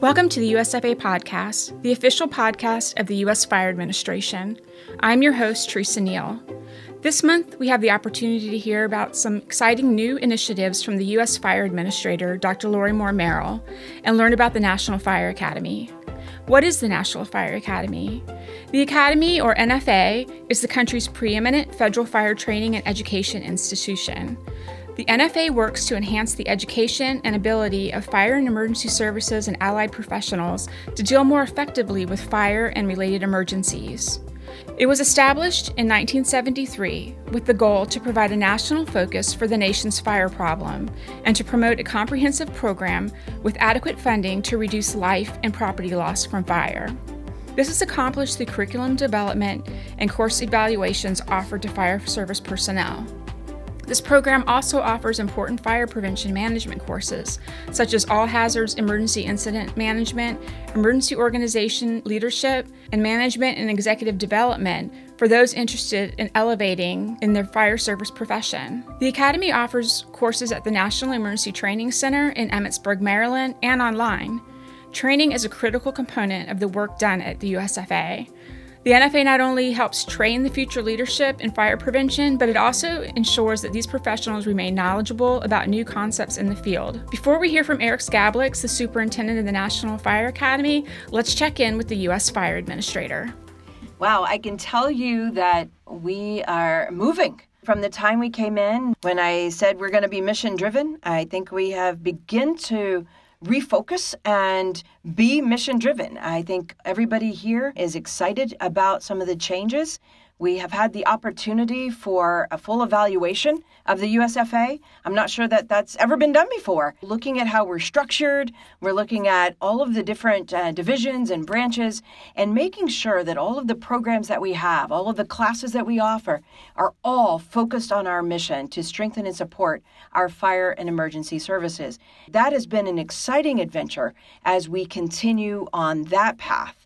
Welcome to the USFA Podcast, the official podcast of the U.S. Fire Administration. I'm your host, Teresa Neal. This month, we have the opportunity to hear about some exciting new initiatives from the U.S. Fire Administrator, Dr. Lori Moore Merrell, and learn about the National Fire Academy. What is the National Fire Academy? The Academy, or NFA, is the country's preeminent federal fire training and education institution. The NFA works to enhance the education and ability of fire and emergency services and allied professionals to deal more effectively with fire and related emergencies. It was established in 1973 with the goal to provide a national focus for the nation's fire problem and to promote a comprehensive program with adequate funding to reduce life and property loss from fire. This is accomplished through curriculum development and course evaluations offered to fire service personnel. This program also offers important fire prevention management courses, such as all hazards emergency incident management, emergency organization leadership, and management and executive development for those interested in elevating in their fire service profession. The Academy offers courses at the National Emergency Training Center in Emmitsburg, Maryland, and online. Training is a critical component of the work done at the USFA. The NFA not only helps train the future leadership in fire prevention, but it also ensures that these professionals remain knowledgeable about new concepts in the field. Before we hear from Eriks Gabliks, the superintendent of the National Fire Academy, let's check in with the U.S. Fire Administrator. Wow, I can tell you that we are moving. From the time we came in, when I said we're going to be mission driven, I think we have begun to refocus and be mission driven. I think everybody here is excited about some of the changes. We have had the opportunity for a full evaluation of the USFA. I'm not sure that that's ever been done before. Looking at how we're structured, we're looking at all of the different uh, divisions and branches, and making sure that all of the programs that we have, all of the classes that we offer, are all focused on our mission to strengthen and support our fire and emergency services. That has been an exciting adventure as we continue on that path.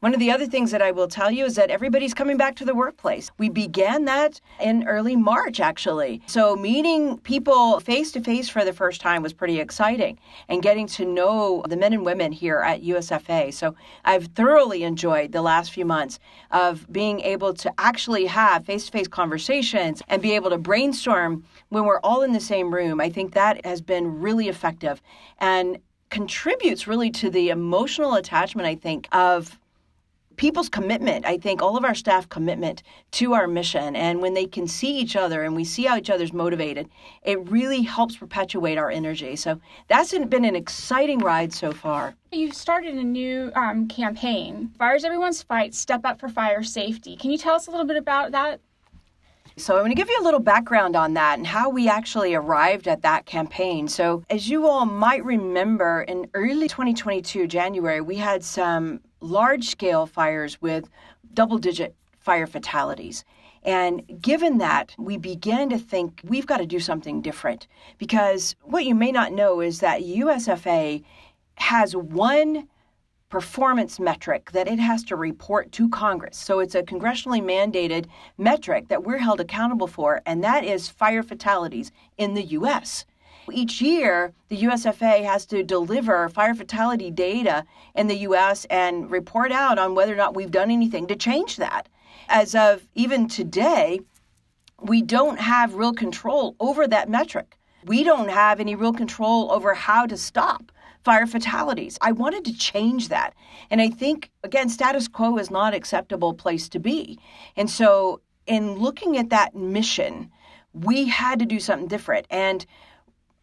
One of the other things that I will tell you is that everybody's coming back to the workplace. We began that in early March, actually. So meeting people face to face for the first time was pretty exciting and getting to know the men and women here at USFA. So I've thoroughly enjoyed the last few months of being able to actually have face to face conversations and be able to brainstorm when we're all in the same room. I think that has been really effective and contributes really to the emotional attachment, I think, of people's commitment, I think all of our staff commitment to our mission. And when they can see each other and we see how each other's motivated, it really helps perpetuate our energy. So that's been an exciting ride so far. You started a new um, campaign, Fires Everyone's Fight, Step Up for Fire Safety. Can you tell us a little bit about that? So, I'm going to give you a little background on that and how we actually arrived at that campaign. So, as you all might remember, in early 2022, January, we had some large scale fires with double digit fire fatalities. And given that, we began to think we've got to do something different because what you may not know is that USFA has one performance metric that it has to report to Congress. So it's a congressionally mandated metric that we're held accountable for, and that is fire fatalities in the U.S. Each year, the USFA has to deliver fire fatality data in the US and report out on whether or not we've done anything to change that. As of even today, we don't have real control over that metric. We don't have any real control over how to stop fire fatalities. I wanted to change that. And I think, again, status quo is not an acceptable place to be. And so, in looking at that mission, we had to do something different. And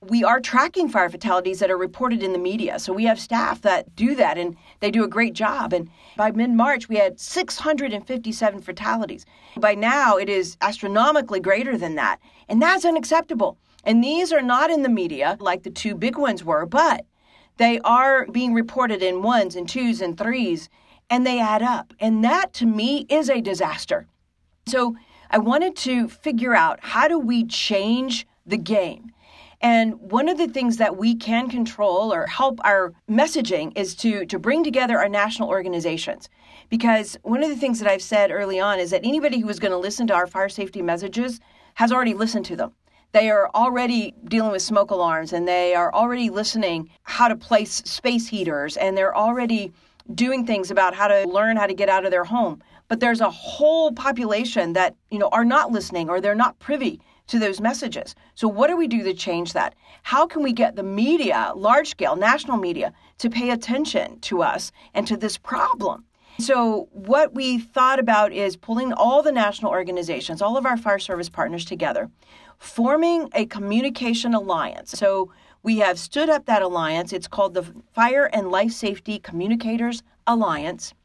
we are tracking fire fatalities that are reported in the media. So we have staff that do that and they do a great job. And by mid March, we had 657 fatalities. By now, it is astronomically greater than that. And that's unacceptable. And these are not in the media like the two big ones were, but they are being reported in ones and twos and threes, and they add up. And that to me is a disaster. So I wanted to figure out how do we change the game? And one of the things that we can control or help our messaging is to, to bring together our national organizations. Because one of the things that I've said early on is that anybody who is going to listen to our fire safety messages has already listened to them. They are already dealing with smoke alarms and they are already listening how to place space heaters and they're already doing things about how to learn how to get out of their home. But there's a whole population that, you know, are not listening or they're not privy to those messages. So what do we do to change that? How can we get the media, large scale national media, to pay attention to us and to this problem? So, what we thought about is pulling all the national organizations, all of our fire service partners together, forming a communication alliance. So, we have stood up that alliance. It's called the Fire and Life Safety Communicators Alliance.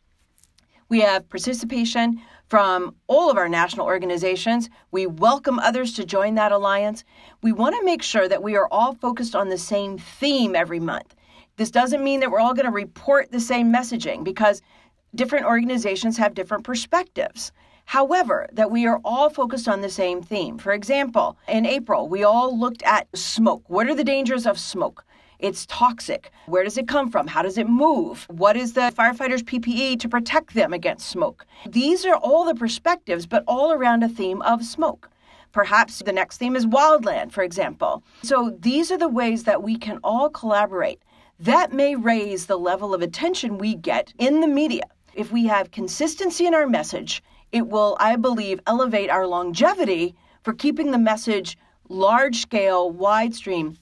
We have participation from all of our national organizations. We welcome others to join that alliance. We want to make sure that we are all focused on the same theme every month. This doesn't mean that we're all going to report the same messaging because different organizations have different perspectives. However, that we are all focused on the same theme. For example, in April, we all looked at smoke. What are the dangers of smoke? It's toxic. Where does it come from? How does it move? What is the firefighters' PPE to protect them against smoke? These are all the perspectives, but all around a theme of smoke. Perhaps the next theme is wildland, for example. So these are the ways that we can all collaborate. That may raise the level of attention we get in the media if we have consistency in our message, it will, I believe, elevate our longevity for keeping the message large scale, wide stream,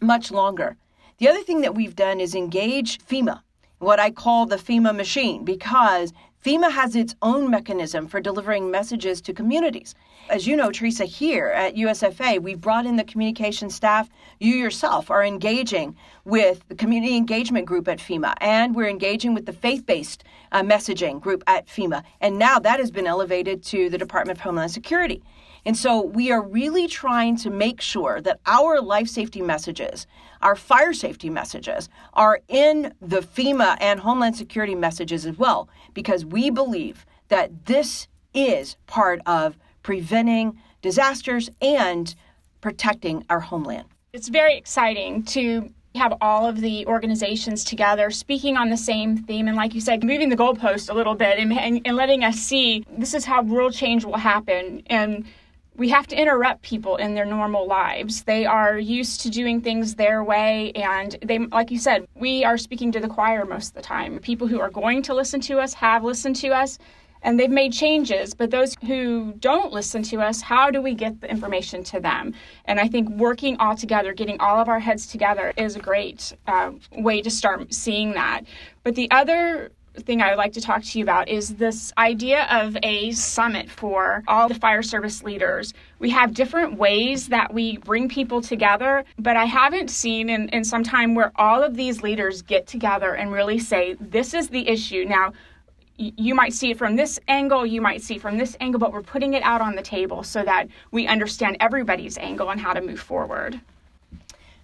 much longer. The other thing that we've done is engage FEMA, what I call the FEMA machine, because FEMA has its own mechanism for delivering messages to communities. As you know, Teresa, here at USFA, we've brought in the communication staff. You yourself are engaging with the community engagement group at FEMA, and we're engaging with the faith based uh, messaging group at FEMA. And now that has been elevated to the Department of Homeland Security. And so we are really trying to make sure that our life safety messages, our fire safety messages, are in the FEMA and Homeland Security messages as well, because we believe that this is part of preventing disasters and protecting our homeland. It's very exciting to have all of the organizations together speaking on the same theme and like you said moving the goalpost a little bit and, and, and letting us see this is how real change will happen and we have to interrupt people in their normal lives. They are used to doing things their way, and they, like you said, we are speaking to the choir most of the time. People who are going to listen to us have listened to us, and they've made changes. But those who don't listen to us, how do we get the information to them? And I think working all together, getting all of our heads together, is a great uh, way to start seeing that. But the other thing I would like to talk to you about is this idea of a summit for all the fire service leaders. We have different ways that we bring people together, but I haven't seen in, in some time where all of these leaders get together and really say, this is the issue. Now, you might see it from this angle, you might see from this angle, but we're putting it out on the table so that we understand everybody's angle and how to move forward.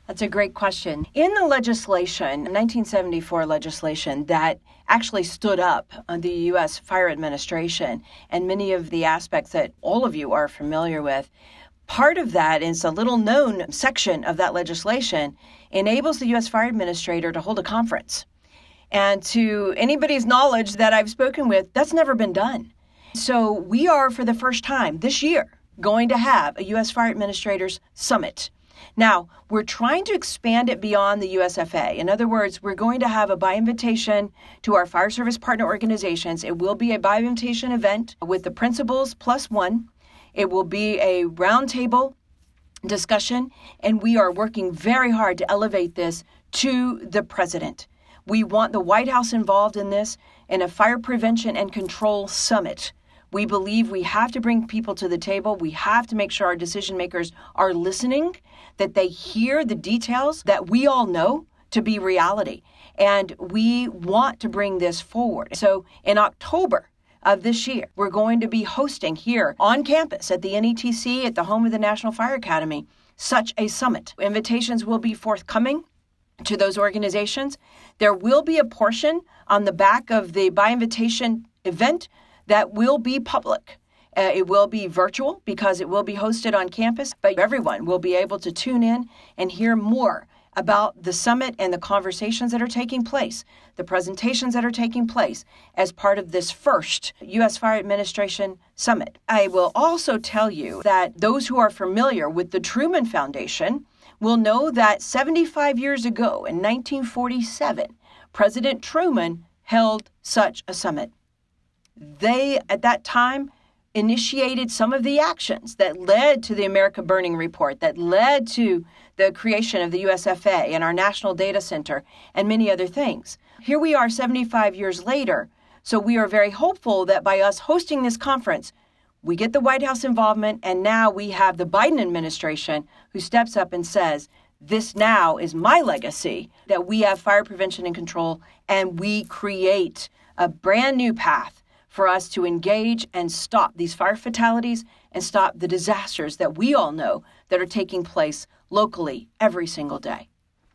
That's a great question. In the legislation, 1974 legislation that actually stood up uh, the U.S. Fire Administration and many of the aspects that all of you are familiar with, part of that is a little known section of that legislation enables the U.S. Fire Administrator to hold a conference. And to anybody's knowledge that I've spoken with, that's never been done. So we are, for the first time this year, going to have a U.S. Fire Administrators Summit. Now, we're trying to expand it beyond the USFA. In other words, we're going to have a by invitation to our fire service partner organizations. It will be a by invitation event with the principals plus one. It will be a roundtable discussion, and we are working very hard to elevate this to the president. We want the White House involved in this in a fire prevention and control summit we believe we have to bring people to the table. We have to make sure our decision makers are listening, that they hear the details that we all know to be reality. And we want to bring this forward. So in October, of this year. We're going to be hosting here on campus at the NETC at the home of the National Fire Academy such a summit. Invitations will be forthcoming to those organizations. There will be a portion on the back of the by invitation event that will be public. Uh, it will be virtual because it will be hosted on campus, but everyone will be able to tune in and hear more about the summit and the conversations that are taking place, the presentations that are taking place as part of this first U.S. Fire Administration summit. I will also tell you that those who are familiar with the Truman Foundation will know that 75 years ago in 1947, President Truman held such a summit. They, at that time, initiated some of the actions that led to the America Burning Report, that led to the creation of the USFA and our National Data Center, and many other things. Here we are 75 years later, so we are very hopeful that by us hosting this conference, we get the White House involvement, and now we have the Biden administration who steps up and says, This now is my legacy that we have fire prevention and control, and we create a brand new path for us to engage and stop these fire fatalities and stop the disasters that we all know that are taking place locally every single day.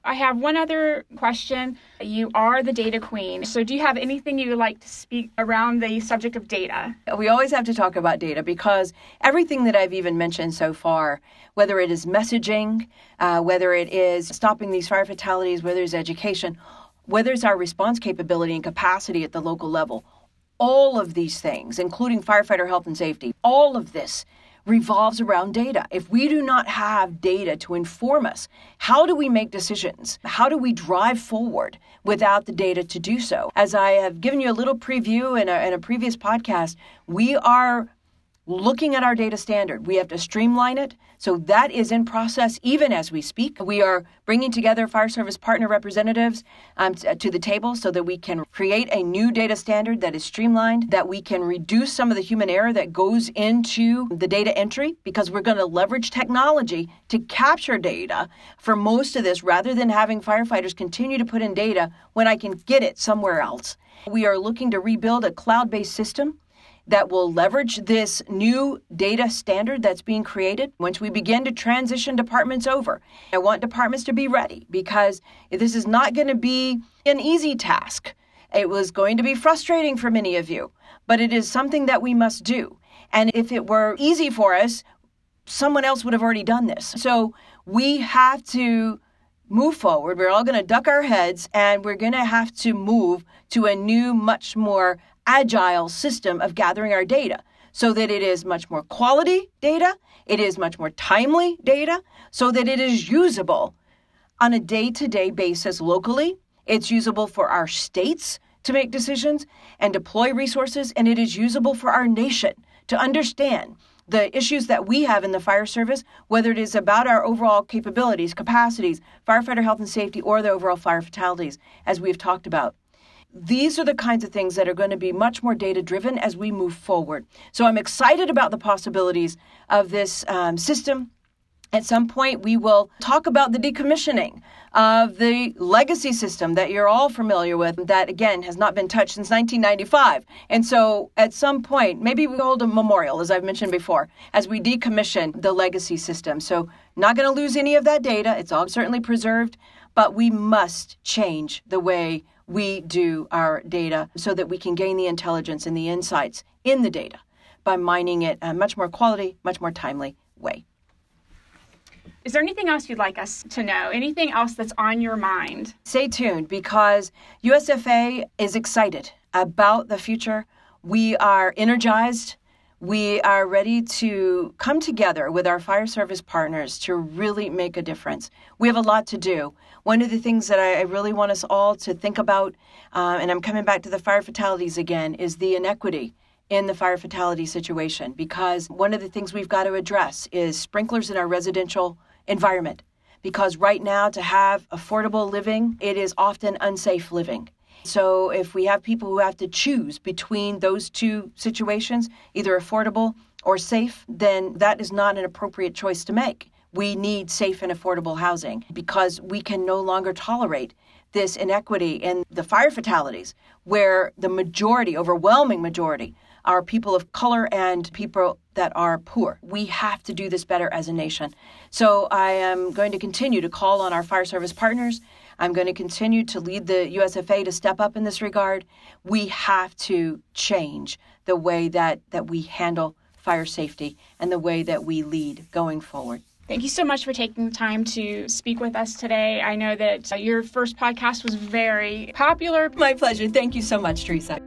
I have one other question. You are the data queen. So, do you have anything you would like to speak around the subject of data? We always have to talk about data because everything that I've even mentioned so far, whether it is messaging, uh, whether it is stopping these fire fatalities, whether it's education, whether it's our response capability and capacity at the local level, all of these things, including firefighter health and safety, all of this revolves around data. If we do not have data to inform us, how do we make decisions? How do we drive forward without the data to do so? As I have given you a little preview in a, in a previous podcast, we are looking at our data standard. We have to streamline it. So that is in process even as we speak. We are bringing together fire service partner representatives um, to the table so that we can create a new data standard that is streamlined, that we can reduce some of the human error that goes into the data entry because we're going to leverage technology to capture data for most of this rather than having firefighters continue to put in data when I can get it somewhere else. We are looking to rebuild a cloud based system that will leverage this new data standard that's being created once we begin to transition departments over. I want departments to be ready because this is not going to be an easy task. It was going to be frustrating for many of you, but it is something that we must do. And if it were easy for us, someone else would have already done this. So we have to move forward. We're all going to duck our heads and we're going to have to move to a new, much more agile system of gathering our data so that it is much more quality data, it is much more timely data, so that it is usable on a day to day basis locally. It's usable for our states to make decisions and deploy resources, and it is usable for our nation to understand the issues that we have in the fire service, whether it is about our overall capabilities, capacities, firefighter health and safety, or the overall fire fatalities, as we've talked about. These are the kinds of things that are going to be much more data driven as we move forward. So I'm excited about the possibilities of this um, system. At some point, we will talk about the decommissioning of the legacy system that you're all familiar with, that again has not been touched since 1995. And so, at some point, maybe we hold a memorial, as I've mentioned before, as we decommission the legacy system. So, not going to lose any of that data. It's all certainly preserved, but we must change the way we do our data so that we can gain the intelligence and the insights in the data by mining it a much more quality, much more timely way. Is there anything else you'd like us to know? Anything else that's on your mind? Stay tuned because USFA is excited about the future. We are energized. We are ready to come together with our fire service partners to really make a difference. We have a lot to do. One of the things that I, really want us all to think about, uh, and I'm coming back to the fire fatalities again, is the inequity in the fire fatality situation. Because one of the things we've got to address is sprinklers in our residential environment. Because right now, to have affordable living, it is often unsafe living. So if we have people who have to choose between those two situations, either affordable or safe, then that is not an appropriate choice to make. We need safe and affordable housing because we can no longer tolerate this inequity in the fire fatalities where the majority, overwhelming majority, are people of color and people that are poor. We have to do this better as a nation. So I am going to continue to call on our fire service partners. I'm going to continue to lead the USFA to step up in this regard. We have to change the way that, that we handle fire safety and the way that we lead going forward. Thank you so much for taking the time to speak with us today. I know that uh, your first podcast was very popular. My pleasure. Thank you so much, Teresa.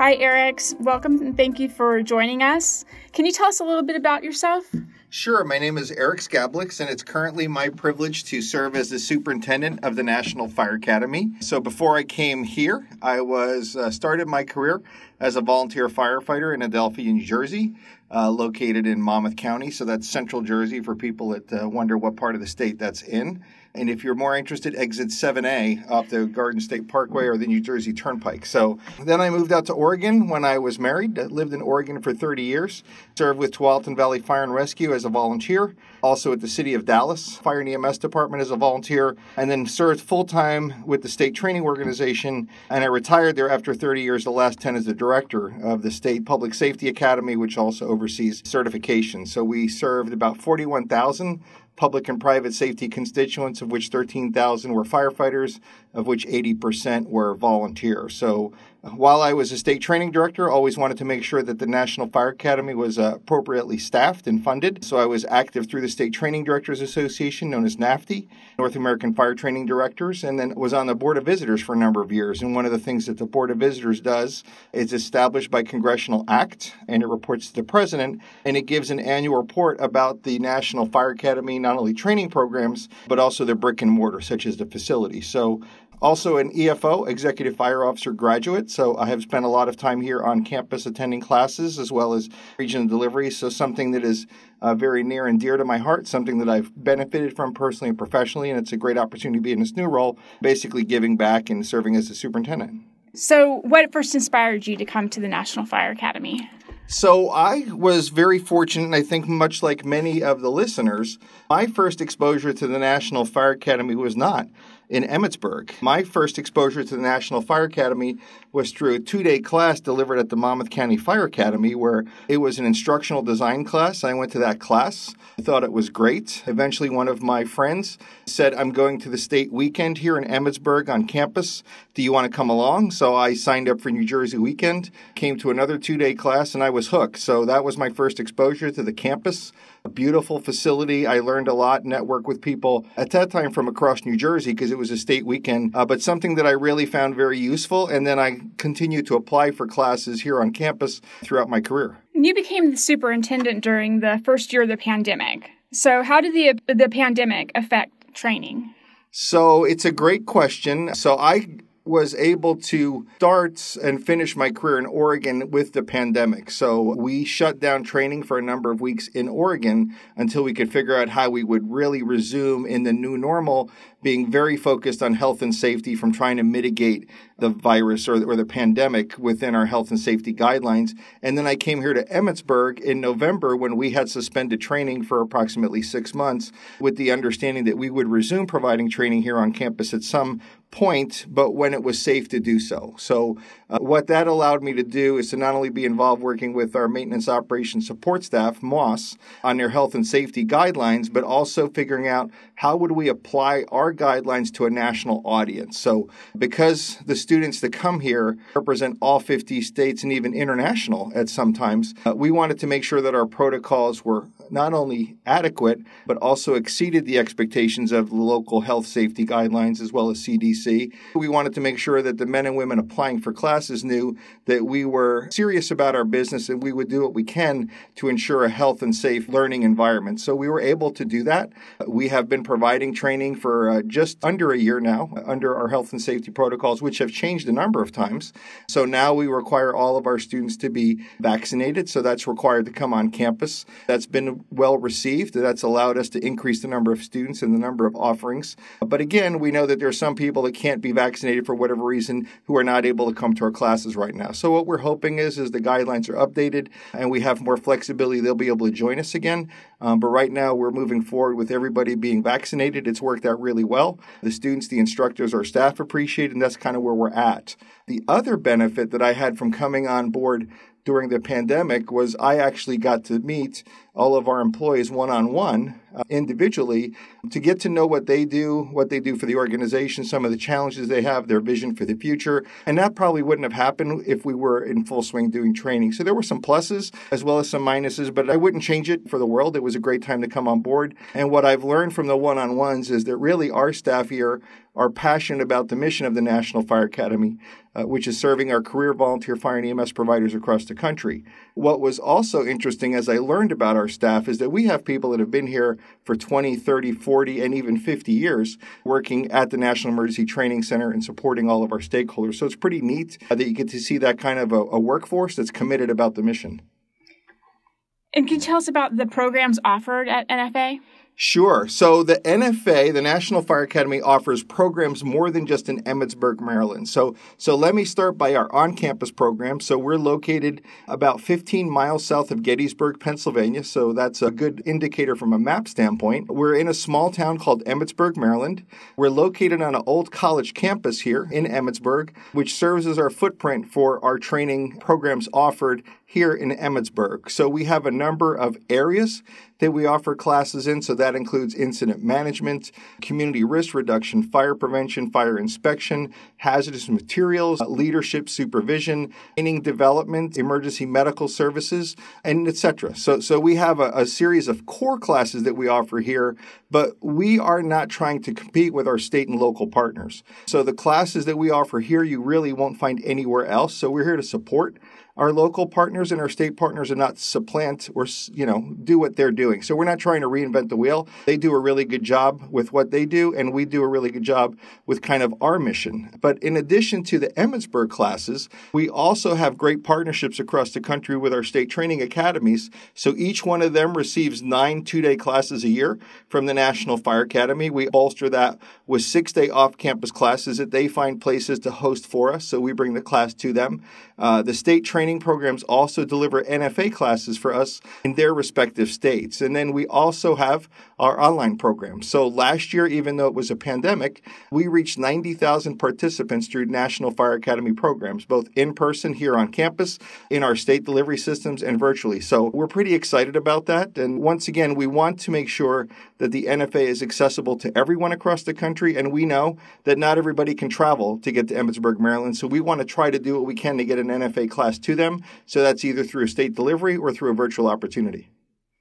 Hi, Eriks. Welcome and thank you for joining us. Can you tell us a little bit about yourself? Sure. My name is Eriks Gabliks, and it's currently my privilege to serve as the superintendent of the National Fire Academy. So before I came here, I was uh, started my career as a volunteer firefighter in Adelphia, New Jersey, uh, located in Monmouth County. So that's central Jersey for people that uh, wonder what part of the state that's in. And if you're more interested, exit 7A off the Garden State Parkway or the New Jersey Turnpike. So then I moved out to Oregon when I was married. I lived in Oregon for 30 years. Served with Tualatin Valley Fire and Rescue as a volunteer. Also at the City of Dallas Fire and EMS Department as a volunteer. And then served full time with the State Training Organization. And I retired there after 30 years, the last 10 as the director of the State Public Safety Academy, which also oversees certification. So we served about 41,000 public and private safety constituents, of which 13,000 were firefighters, of which 80% were volunteers. So while I was a state training director, I always wanted to make sure that the National Fire Academy was uh, appropriately staffed and funded. So I was active through the State Training Directors Association, known as NAFTE, North American Fire Training Directors, and then was on the Board of Visitors for a number of years. And one of the things that the Board of Visitors does is established by congressional act, and it reports to the president, and it gives an annual report about the National Fire Academy, not only training programs, but also their brick and mortar, such as the facility. So also, an EFO, Executive Fire Officer graduate. So, I have spent a lot of time here on campus attending classes as well as regional delivery. So, something that is uh, very near and dear to my heart, something that I've benefited from personally and professionally. And it's a great opportunity to be in this new role, basically giving back and serving as a superintendent. So, what first inspired you to come to the National Fire Academy? So I was very fortunate, and I think much like many of the listeners, my first exposure to the National Fire Academy was not in Emmitsburg. My first exposure to the National Fire Academy was through a two day class delivered at the Monmouth County Fire Academy, where it was an instructional design class. I went to that class. Thought it was great. Eventually, one of my friends said, I'm going to the state weekend here in Emmitsburg on campus. Do you want to come along? So I signed up for New Jersey weekend, came to another two day class, and I was hooked. So that was my first exposure to the campus. A beautiful facility. I learned a lot, networked with people at that time from across New Jersey because it was a state weekend, uh, but something that I really found very useful. And then I continued to apply for classes here on campus throughout my career. You became the superintendent during the first year of the pandemic. So, how did the the pandemic affect training? So, it's a great question. So, I was able to start and finish my career in Oregon with the pandemic. So we shut down training for a number of weeks in Oregon until we could figure out how we would really resume in the new normal being very focused on health and safety from trying to mitigate the virus or, or the pandemic within our health and safety guidelines. And then I came here to Emmitsburg in November when we had suspended training for approximately six months with the understanding that we would resume providing training here on campus at some point, but when it was safe to do so. So, uh, what that allowed me to do is to not only be involved working with our maintenance operations support staff, MOSS, on their health and safety guidelines, but also figuring out how would we apply our guidelines to a national audience. So, because the students that come here represent all 50 states and even international at sometimes, uh, we wanted to make sure that our protocols were not only adequate, but also exceeded the expectations of the local health safety guidelines as well as CDC. We wanted to make sure that the men and women applying for classes knew that we were serious about our business and we would do what we can to ensure a health and safe learning environment. So we were able to do that. We have been providing training for uh, just under a year now under our health and safety protocols, which have changed a number of times. So now we require all of our students to be vaccinated. So that's required to come on campus. That's been well received. That's allowed us to increase the number of students and the number of offerings. But again, we know that there are some people that can't be vaccinated for whatever reason who are not able to come to our classes right now. So what we're hoping is, is the guidelines are updated and we have more flexibility. They'll be able to join us again. Um, but right now, we're moving forward with everybody being vaccinated. It's worked out really well. The students, the instructors, our staff appreciate and that's kind of where we're at. The other benefit that I had from coming on board during the pandemic was I actually got to meet all of our employees one on one individually to get to know what they do, what they do for the organization, some of the challenges they have, their vision for the future. And that probably wouldn't have happened if we were in full swing doing training. So there were some pluses as well as some minuses, but I wouldn't change it for the world. It was a great time to come on board. And what I've learned from the one on ones is that really our staff here are passionate about the mission of the National Fire Academy, uh, which is serving our career volunteer fire and EMS providers across the country. What was also interesting as I learned about our staff is that we have people that have been here for 20, 30, 40, and even 50 years working at the National Emergency Training Center and supporting all of our stakeholders. So it's pretty neat uh, that you get to see that kind of a, a workforce that's committed about the mission. And can you tell us about the programs offered at NFA? Sure. So the NFA, the National Fire Academy, offers programs more than just in Emmitsburg, Maryland. So, so let me start by our on-campus program. So we're located about 15 miles south of Gettysburg, Pennsylvania. So that's a good indicator from a map standpoint. We're in a small town called Emmitsburg, Maryland. We're located on an old college campus here in Emmitsburg, which serves as our footprint for our training programs offered here in Emmitsburg. So we have a number of areas that we offer classes in. So that includes incident management, community risk reduction, fire prevention, fire inspection, hazardous materials, uh, leadership supervision, training development, emergency medical services, and etc. So, so we have a, a series of core classes that we offer here, but we are not trying to compete with our state and local partners. So the classes that we offer here, you really won't find anywhere else. So we're here to support our local partners and our state partners and not supplant or you know do what they're doing. So we're not trying to reinvent the wheel. They do a really good job with what they do, and we do a really good job with kind of our mission. But in addition to the Emmitsburg classes, we also have great partnerships across the country with our state training academies. So each one of them receives nine two-day classes a year from the National Fire Academy. We bolster that with six-day off-campus classes that they find places to host for us. So we bring the class to them. Uh, the state training programs also deliver NFA classes for us in their respective states. And then we also have our online programs. So last year, even though it was a pandemic, we reached 90,000 participants through National Fire Academy programs, both in person here on campus, in our state delivery systems, and virtually. So we're pretty excited about that. And once again, we want to make sure that the NFA is accessible to everyone across the country. And we know that not everybody can travel to get to Emmitsburg, Maryland. So we want to try to do what we can to get an NFA class to them. So that's either through a state delivery or through a virtual opportunity.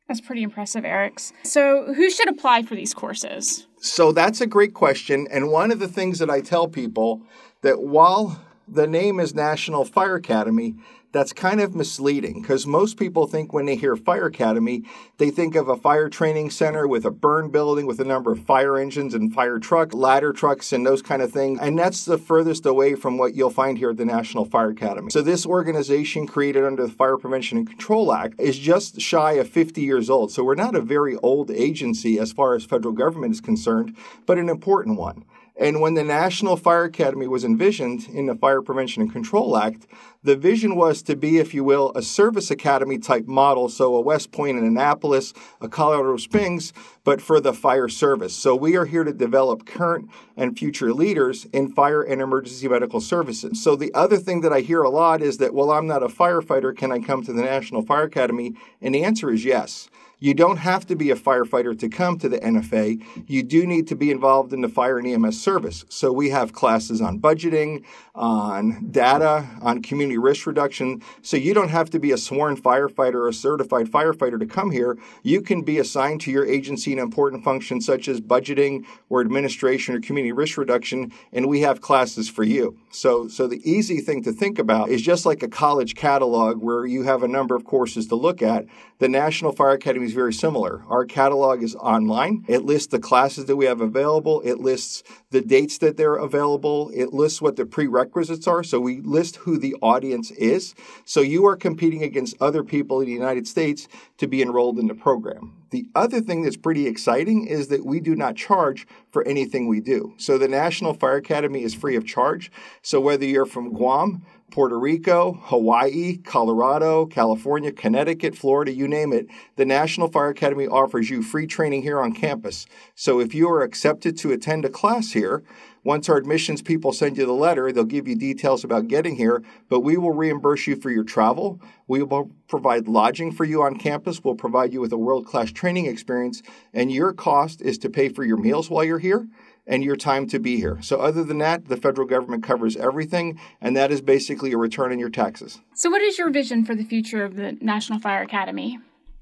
That's pretty impressive, Eriks. So, who should apply for these courses? So, that's a great question. And one of the things that I tell people that while the name is National Fire Academy, that's kind of misleading because most people think when they hear fire academy, they think of a fire training center with a burn building with a number of fire engines and fire truck, ladder trucks, and those kind of things. And that's the furthest away from what you'll find here at the National Fire Academy. So this organization created under the Fire Prevention and Control Act is just shy of 50 years old. So we're not a very old agency as far as federal government is concerned, but an important one. And when the National Fire Academy was envisioned in the Fire Prevention and Control Act, the vision was to be, if you will, a service academy type model. So a West Point in Annapolis, a Colorado Springs, but for the fire service. So we are here to develop current and future leaders in fire and emergency medical services. So the other thing that I hear a lot is that, well, I'm not a firefighter. Can I come to the National Fire Academy? And the answer is yes. You don't have to be a firefighter to come to the NFA. You do need to be involved in the fire and EMS service. So we have classes on budgeting, on data, on community risk reduction. So you don't have to be a sworn firefighter or a certified firefighter to come here. You can be assigned to your agency an important function such as budgeting or administration or community risk reduction, and we have classes for you. So, so the easy thing to think about is just like a college catalog where you have a number of courses to look at. The National Fire Academy very similar. Our catalog is online. It lists the classes that we have available. It lists the dates that they're available. It lists what the prerequisites are. So we list who the audience is. So you are competing against other people in the United States to be enrolled in the program. The other thing that's pretty exciting is that we do not charge for anything we do. So the National Fire Academy is free of charge. So whether you're from Guam, Puerto Rico, Hawaii, Colorado, California, Connecticut, Florida, you name it, the National Fire Academy offers you free training here on campus. So if you are accepted to attend a class here, once our admissions people send you the letter, they'll give you details about getting here, but we will reimburse you for your travel. We will provide lodging for you on campus. We'll provide you with a world class training experience, and your cost is to pay for your meals while you're here and your time to be here. So, other than that, the federal government covers everything, and that is basically a return on your taxes. So, what is your vision for the future of the National Fire Academy?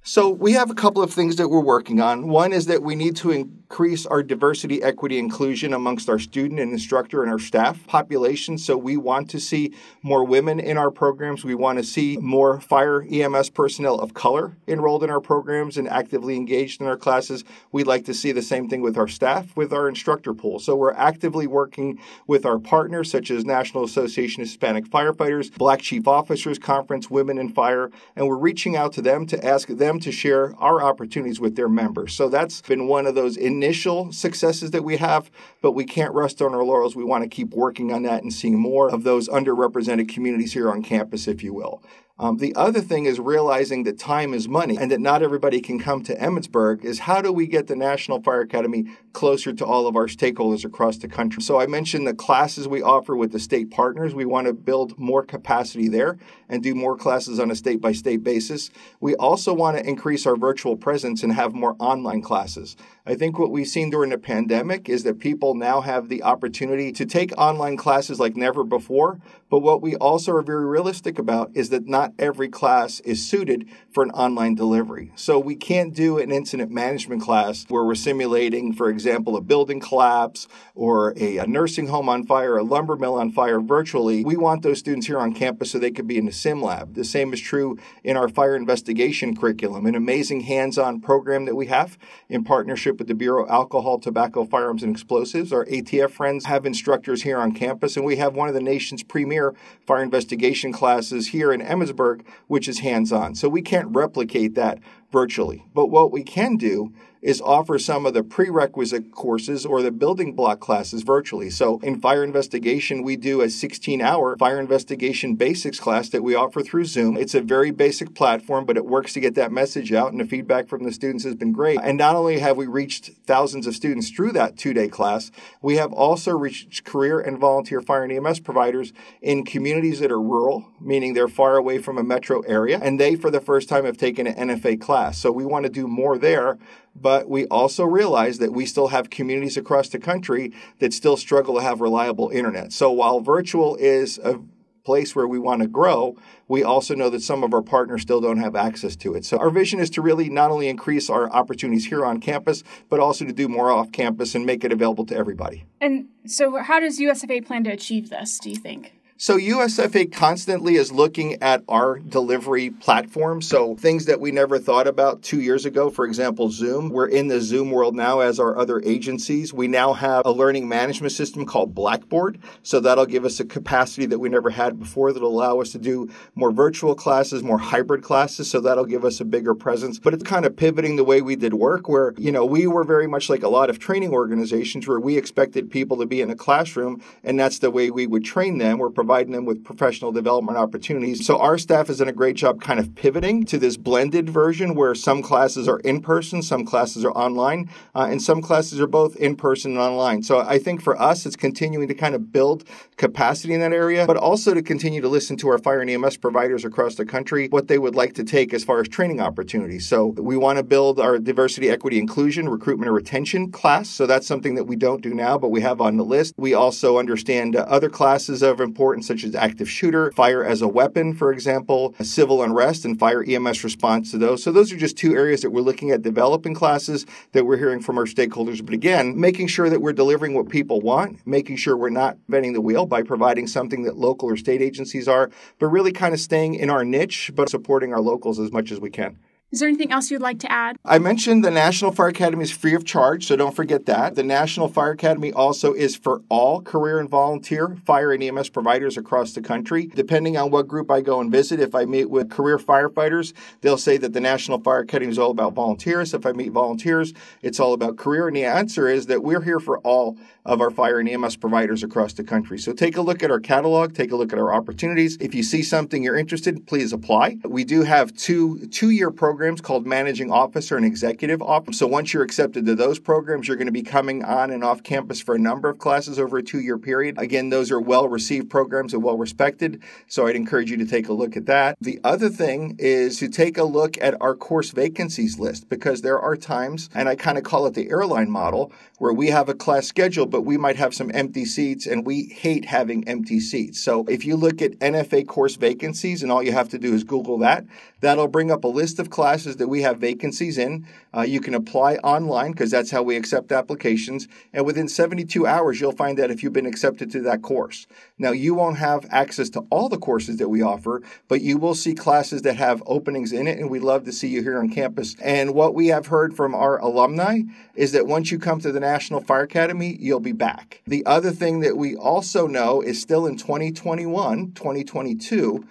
So, we have a couple of things that we're working on. One is that we need to increase our diversity, equity, inclusion amongst our student and instructor and our staff population. So, we want to see more women in our programs. We want to see more fire EMS personnel of color enrolled in our programs and actively engaged in our classes. We'd like to see the same thing with our staff, with our instructor pool. So, we're actively working with our partners, such as National Association of Hispanic Firefighters, Black Chief Officers Conference, Women in Fire, and we're reaching out to them to ask them to share our opportunities with their members. So that's been one of those initial successes that we have, but we can't rest on our laurels. We want to keep working on that and seeing more of those underrepresented communities here on campus, if you will. Um, the other thing is realizing that time is money and that not everybody can come to Emmitsburg is how do we get the National Fire Academy closer to all of our stakeholders across the country? So I mentioned the classes we offer with the state partners. We want to build more capacity there and do more classes on a state by state basis. We also want to increase our virtual presence and have more online classes. I think what we've seen during the pandemic is that people now have the opportunity to take online classes like never before. But what we also are very realistic about is that not every class is suited for an online delivery. So we can't do an incident management class where we're simulating, for example, a building collapse or a, a nursing home on fire, a lumber mill on fire virtually. We want those students here on campus so they could be in a sim lab. The same is true in our fire investigation curriculum, an amazing hands on program that we have in partnership with the Bureau of Alcohol, Tobacco, Firearms, and Explosives. Our ATF friends have instructors here on campus, and we have one of the nation's premier fire investigation classes here in Emmitsburg, which is hands on. So we can't replicate that virtually. But what we can do is offer some of the prerequisite courses or the building block classes virtually. So in fire investigation, we do a 16 hour fire investigation basics class that we offer through Zoom. It's a very basic platform, but it works to get that message out, and the feedback from the students has been great. And not only have we reached thousands of students through that two day class, we have also reached career and volunteer fire and EMS providers in communities that are rural, meaning they're far away from a metro area, and they for the first time have taken an NFA class. So we want to do more there but we also realize that we still have communities across the country that still struggle to have reliable internet. So while virtual is a place where we want to grow, we also know that some of our partners still don't have access to it. So our vision is to really not only increase our opportunities here on campus, but also to do more off campus and make it available to everybody. And so how does USFA plan to achieve this, do you think? So USFA constantly is looking at our delivery platform. So things that we never thought about two years ago, for example, Zoom. We're in the Zoom world now as our other agencies. We now have a learning management system called Blackboard. So that'll give us a capacity that we never had before that'll allow us to do more virtual classes, more hybrid classes. So that'll give us a bigger presence. But it's kind of pivoting the way we did work where, you know, we were very much like a lot of training organizations where we expected people to be in a classroom and that's the way we would train them. We're providing them with professional development opportunities. So our staff has done a great job kind of pivoting to this blended version where some classes are in person, some classes are online, uh, and some classes are both in person and online. So I think for us, it's continuing to kind of build capacity in that area, but also to continue to listen to our fire and EMS providers across the country, what they would like to take as far as training opportunities. So we want to build our diversity, equity, inclusion, recruitment, and retention class. So that's something that we don't do now, but we have on the list. We also understand uh, other classes of importance such as active shooter, fire as a weapon, for example, civil unrest, and fire EMS response to those. So those are just two areas that we're looking at developing classes that we're hearing from our stakeholders. But again, making sure that we're delivering what people want, making sure we're not bending the wheel by providing something that local or state agencies are, but really kind of staying in our niche, but supporting our locals as much as we can. Is there anything else you'd like to add? I mentioned the National Fire Academy is free of charge, so don't forget that. The National Fire Academy also is for all career and volunteer fire and EMS providers across the country. Depending on what group I go and visit, if I meet with career firefighters, they'll say that the National Fire Academy is all about volunteers. If I meet volunteers, it's all about career. And the answer is that we're here for all of our fire and EMS providers across the country. So take a look at our catalog, take a look at our opportunities. If you see something you're interested in, please apply. We do have two two-year programs called Managing Officer and Executive Officer. So once you're accepted to those programs, you're going to be coming on and off campus for a number of classes over a two-year period. Again, those are well-received programs and well respected. So I'd encourage you to take a look at that. The other thing is to take a look at our course vacancies list because there are times, and I kind of call it the airline model, where we have a class schedule, but we might have some empty seats and we hate having empty seats. So if you look at NFA course vacancies and all you have to do is Google that, that'll bring up a list of classes that we have vacancies in. Uh, you can apply online because that's how we accept applications. And within 72 hours, you'll find out if you've been accepted to that course. Now, you won't have access to all the courses that we offer, but you will see classes that have openings in it. And we love to see you here on campus. And what we have heard from our alumni is that once you come to the National Fire Academy, you'll be back. The other thing that we also know is still in 2021, 2022,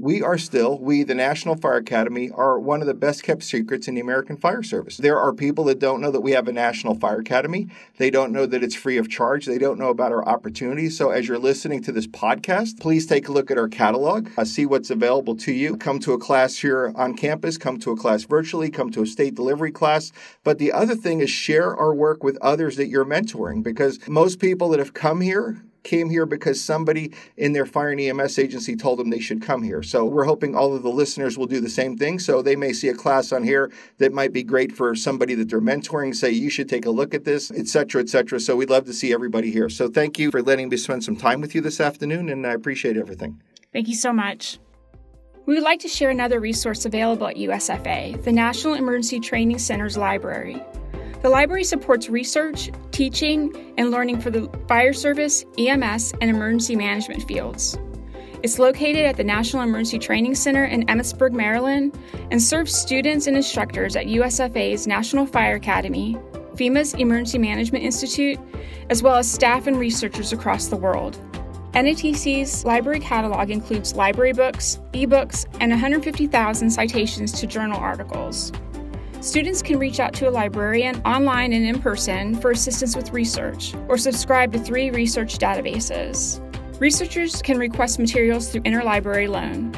we are still, we, the National Fire Academy, are one of the best kept secrets in the American Fire Service. There are people that don't know that we have a National Fire Academy. They don't know that it's free of charge. They don't know about our opportunities. So, as you're listening to this podcast, please take a look at our catalog, uh, see what's available to you. Come to a class here on campus, come to a class virtually, come to a state delivery class. But the other thing is share our work with others that you're mentoring because most people that have come here came here because somebody in their fire and EMS agency told them they should come here. So we're hoping all of the listeners will do the same thing. So they may see a class on here that might be great for somebody that they're mentoring, say you should take a look at this, et cetera, et cetera. So we'd love to see everybody here. So thank you for letting me spend some time with you this afternoon, and I appreciate everything. Thank you so much. We would like to share another resource available at USFA, the National Emergency Training Center's library. The library supports research, teaching, and learning for the fire service, EMS, and emergency management fields. It's located at the National Emergency Training Center in Emmitsburg, Maryland, and serves students and instructors at USFA's National Fire Academy, FEMA's Emergency Management Institute, as well as staff and researchers across the world. NETC's library catalog includes library books, ebooks, and 150,000 citations to journal articles. Students can reach out to a librarian online and in person for assistance with research or subscribe to three research databases. Researchers can request materials through interlibrary loan.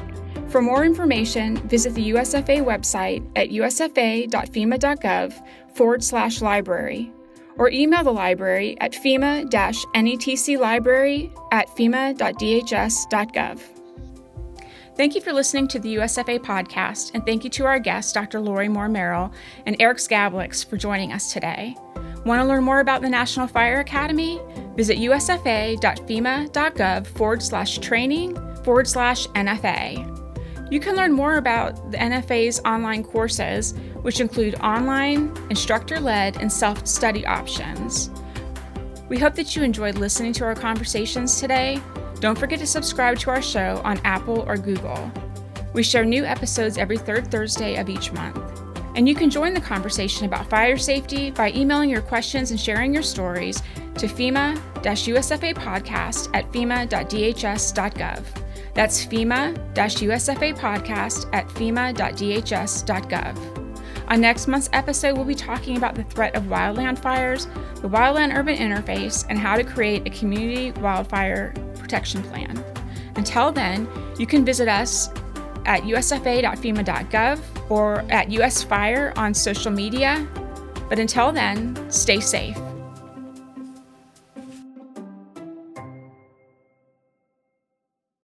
For more information, visit the USFA website at usfa.fema.gov forward slash library or email the library at FEMA netclibrary at fema.dhs.gov. Thank you for listening to the USFA podcast, and thank you to our guests, Dr. Lori Moore Merrell and Eriks Gabliks, for joining us today. Want to learn more about the National Fire Academy? Visit usfa.fema.gov forward slash training forward slash NFA. You can learn more about the NFA's online courses, which include online, instructor led, and self study options. We hope that you enjoyed listening to our conversations today don't forget to subscribe to our show on Apple or Google. We share new episodes every third Thursday of each month. And you can join the conversation about fire safety by emailing your questions and sharing your stories to FEMA USFA podcast at fema.dhs.gov. That's FEMA USFA podcast at fema.dhs.gov. On next month's episode, we'll be talking about the threat of wildland fires, the wildland urban interface, and how to create a community wildfire protection plan. Until then, you can visit us at usfa.fema.gov or at USFire on social media. But until then, stay safe.